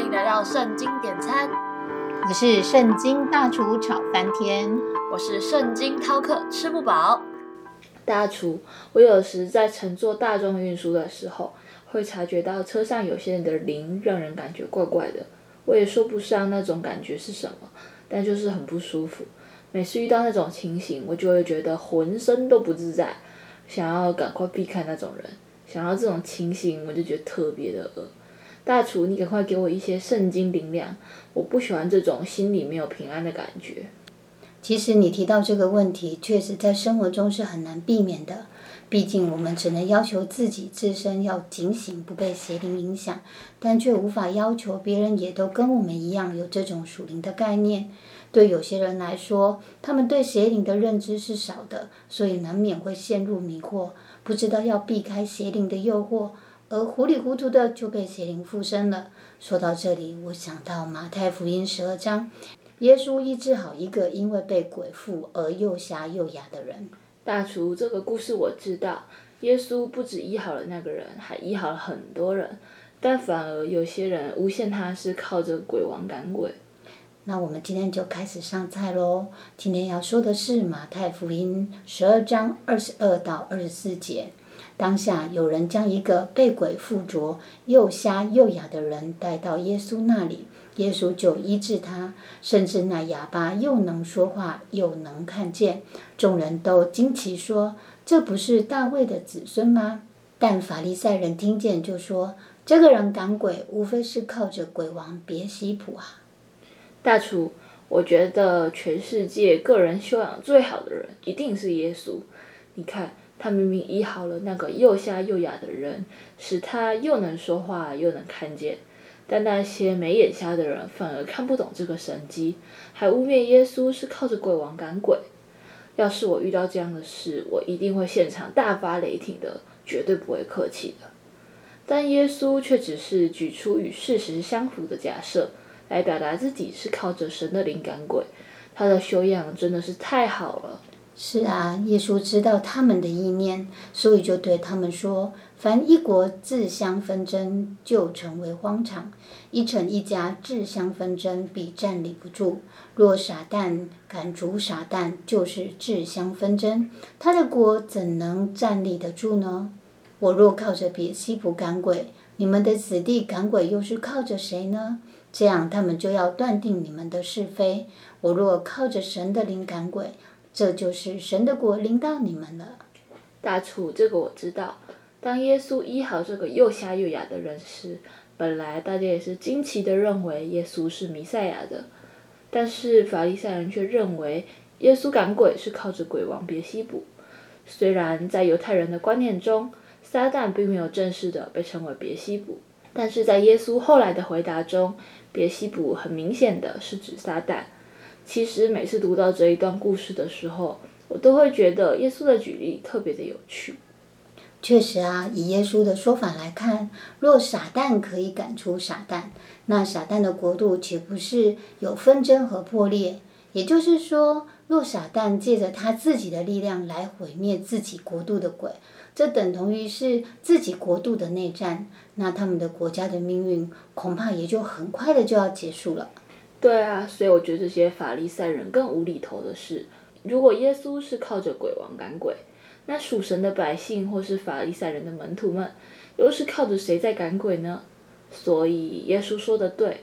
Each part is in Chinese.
欢迎来到圣经点餐，我是圣经大厨炒翻天，我是圣经饕客吃不饱。大厨，我有时在乘坐大众运输的时候，会察觉到车上有些人的灵让人感觉怪怪的。我也说不上那种感觉是什么，但就是很不舒服。每次遇到那种情形，我就会觉得浑身都不自在，想要赶快避开那种人。想到这种情形，我就觉得特别的恶。大厨，你赶快给我一些圣经灵粮，我不喜欢这种心里没有平安的感觉。其实你提到这个问题，确实在生活中是很难避免的。毕竟我们只能要求自己自身要警醒，不被邪灵影响，但却无法要求别人也都跟我们一样有这种属灵的概念。对有些人来说，他们对邪灵的认知是少的，所以难免会陷入迷惑，不知道要避开邪灵的诱惑，而糊里糊涂的就被邪灵附身了。说到这里，我想到马太福音十二章，耶稣医治好一个因为被鬼附而又瞎又哑的人。大厨，这个故事我知道。耶稣不止医好了那个人，还医好了很多人，但反而有些人诬陷他是靠着鬼王赶鬼。那我们今天就开始上菜喽。今天要说的是马太福音十二章二十二到二十四节。当下有人将一个被鬼附着、又瞎又哑的人带到耶稣那里。耶稣就医治他，甚至那哑巴又能说话，又能看见。众人都惊奇说：“这不是大卫的子孙吗？”但法利赛人听见，就说：“这个人赶鬼，无非是靠着鬼王别西卜啊！”大厨，我觉得全世界个人修养最好的人一定是耶稣。你看，他明明医好了那个又瞎又哑的人，使他又能说话，又能看见。但那些没眼瞎的人反而看不懂这个神迹，还污蔑耶稣是靠着鬼王赶鬼。要是我遇到这样的事，我一定会现场大发雷霆的，绝对不会客气的。但耶稣却只是举出与事实相符的假设，来表达自己是靠着神的灵感鬼。他的修养真的是太好了。是啊，耶稣知道他们的意念，所以就对他们说：“凡一国自相纷争，就成为荒场；一城一家自相纷争，必站立不住。若傻蛋赶逐傻蛋，就是自相纷争，他的国怎能站立得住呢？我若靠着别西卜赶鬼，你们的子弟赶鬼又是靠着谁呢？这样他们就要断定你们的是非。我若靠着神的灵赶鬼，这就是神的国临到你们了，大厨，这个我知道。当耶稣医好这个又瞎又哑的人时，本来大家也是惊奇的认为耶稣是弥赛亚的，但是法利赛人却认为耶稣赶鬼是靠着鬼王别西卜。虽然在犹太人的观念中，撒旦并没有正式的被称为别西卜，但是在耶稣后来的回答中，别西卜很明显的是指撒旦。其实每次读到这一段故事的时候，我都会觉得耶稣的举例特别的有趣。确实啊，以耶稣的说法来看，若撒旦可以赶出撒旦，那撒旦的国度岂不是有纷争和破裂？也就是说，若撒旦借着他自己的力量来毁灭自己国度的鬼，这等同于是自己国度的内战，那他们的国家的命运恐怕也就很快的就要结束了。对啊，所以我觉得这些法利赛人更无厘头的是，如果耶稣是靠着鬼王赶鬼，那属神的百姓或是法利赛人的门徒们，又是靠着谁在赶鬼呢？所以耶稣说的对，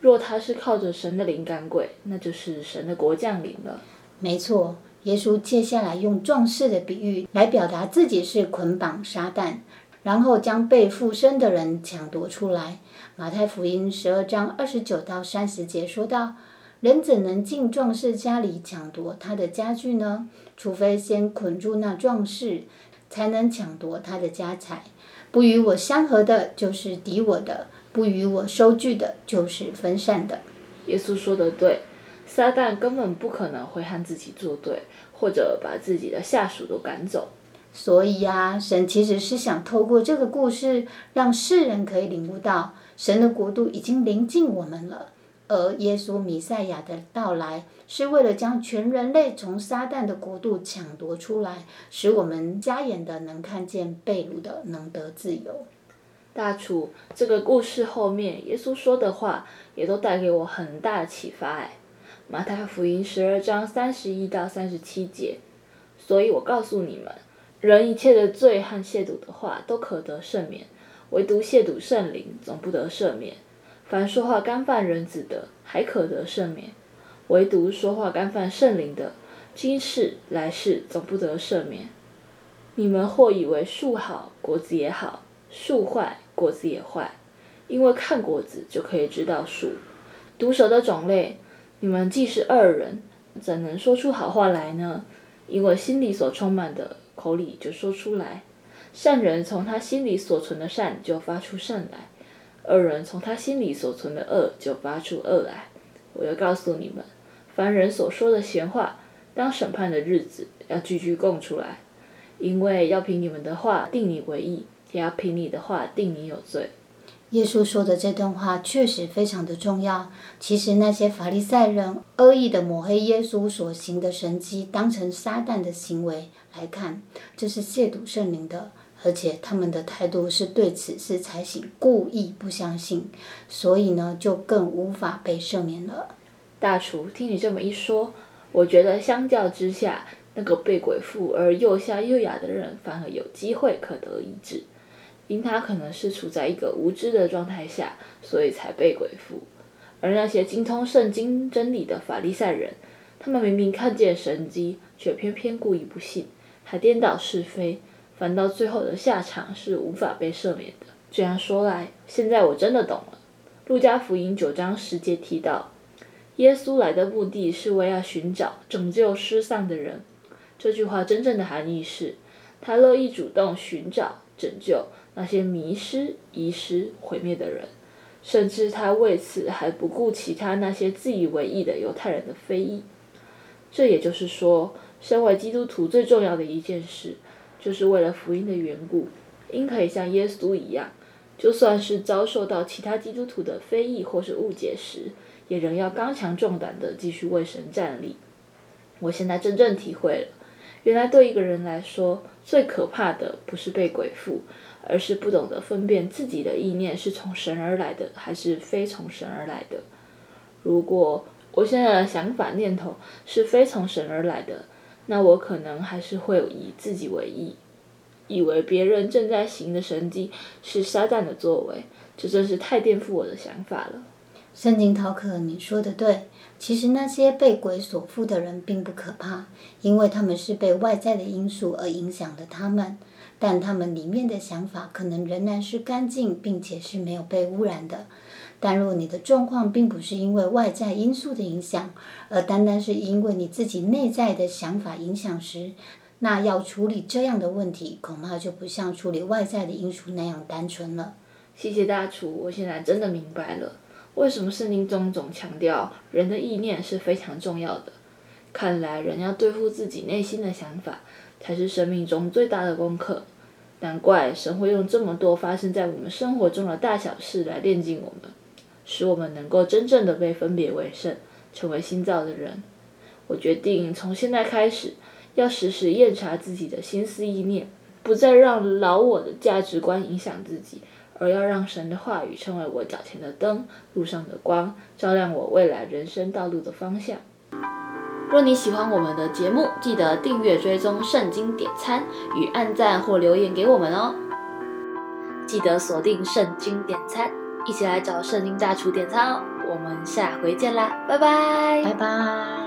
若他是靠着神的灵赶鬼，那就是神的国降临了。没错，耶稣接下来用壮士的比喻来表达自己是捆绑撒旦。然后将被附身的人抢夺出来。马太福音十二章二十九到三十节说道：“人怎能进壮士家里抢夺他的家具呢？除非先捆住那壮士，才能抢夺他的家财。不与我相合的，就是敌我的；不与我收据的，就是分散的。”耶稣说的对，撒旦根本不可能会和自己作对，或者把自己的下属都赶走。所以呀，神其实是想透过这个故事，让世人可以领悟到，神的国度已经临近我们了。而耶稣弥赛亚的到来，是为了将全人类从撒旦的国度抢夺出来，使我们瞎眼的能看见，被掳的能得自由。大厨，这个故事后面耶稣说的话也都带给我很大的启发哎。马太福音十二章三十一到三十七节，所以我告诉你们，人一切的罪和亵渎的话都可得赦免，唯独亵渎圣灵总不得赦免。凡说话干犯人子的，还可得赦免；唯独说话干犯圣灵的，今世来世总不得赦免。你们或以为树好，果子也好；树坏，果子也坏。因为看果子就可以知道树。毒蛇的种类，你们既是二人，怎能说出好话来呢？因为心里所充满的，口里就说出来。善人从他心里所存的善就发出善来。恶人从他心里所存的恶就发出恶来。我要告诉你们，凡人所说的闲话，当审判的日子要句句供出来，因为要凭你们的话定你为义，也要凭你的话定你有罪。耶稣说的这段话确实非常的重要。其实那些法利赛人恶意的抹黑耶稣所行的神迹，当成撒旦的行为来看，这是亵渎圣灵的。而且他们的态度是对此事采取故意不相信，所以呢，就更无法被赦免了。大厨，听你这么一说，我觉得相较之下，那个被鬼附而又瞎又哑的人，反而有机会可得医治，因他可能是处在一个无知的状态下，所以才被鬼附。而那些精通圣经真理的法利赛人，他们明明看见神迹，却偏偏故意不信，还颠倒是非。反倒最后的下场是无法被赦免的。这样说来，现在我真的懂了。路加福音九章十节提到，耶稣来的目的是为要寻找、拯救失丧的人。这句话真正的含义是，他乐意主动寻找、拯救那些迷失、遗失、毁灭的人，甚至他为此还不顾其他那些自以为意的犹太人的非议。这也就是说，身为基督徒最重要的一件事。就是为了福音的缘故，应可以像耶稣一样，就算是遭受到其他基督徒的非议或是误解时，也仍要刚强壮胆的继续为神站立。我现在真正体会了，原来对一个人来说，最可怕的不是被鬼附，而是不懂得分辨自己的意念是从神而来的，还是非从神而来的。如果我现在的想法念头是非从神而来的，那我可能还是会以自己为意，以为别人正在行的神迹是撒旦的作为，这真是太颠覆我的想法了。圣经陶克，你说的对。其实那些被鬼所附的人并不可怕，因为他们是被外在的因素而影响的他们，但他们里面的想法可能仍然是干净，并且是没有被污染的。但若你的状况并不是因为外在因素的影响，而单单是因为你自己内在的想法影响时，那要处理这样的问题，恐怕就不像处理外在的因素那样单纯了。谢谢大厨，我现在真的明白了，为什么圣经中总强调人的意念是非常重要的。看来人要对付自己内心的想法，才是生命中最大的功课。难怪神会用这么多发生在我们生活中的大小事来炼净我们。使我们能够真正的被分别为圣，成为新造的人。我决定从现在开始，要时时验察自己的心思意念，不再让老我的价值观影响自己，而要让神的话语成为我脚前的灯，路上的光，照亮我未来人生道路的方向。若你喜欢我们的节目，记得订阅、追踪《圣经点餐》与按赞或留言给我们哦。记得锁定《圣经点餐》。一起来找圣经大厨点餐哦！我们下回见啦，拜拜，拜拜。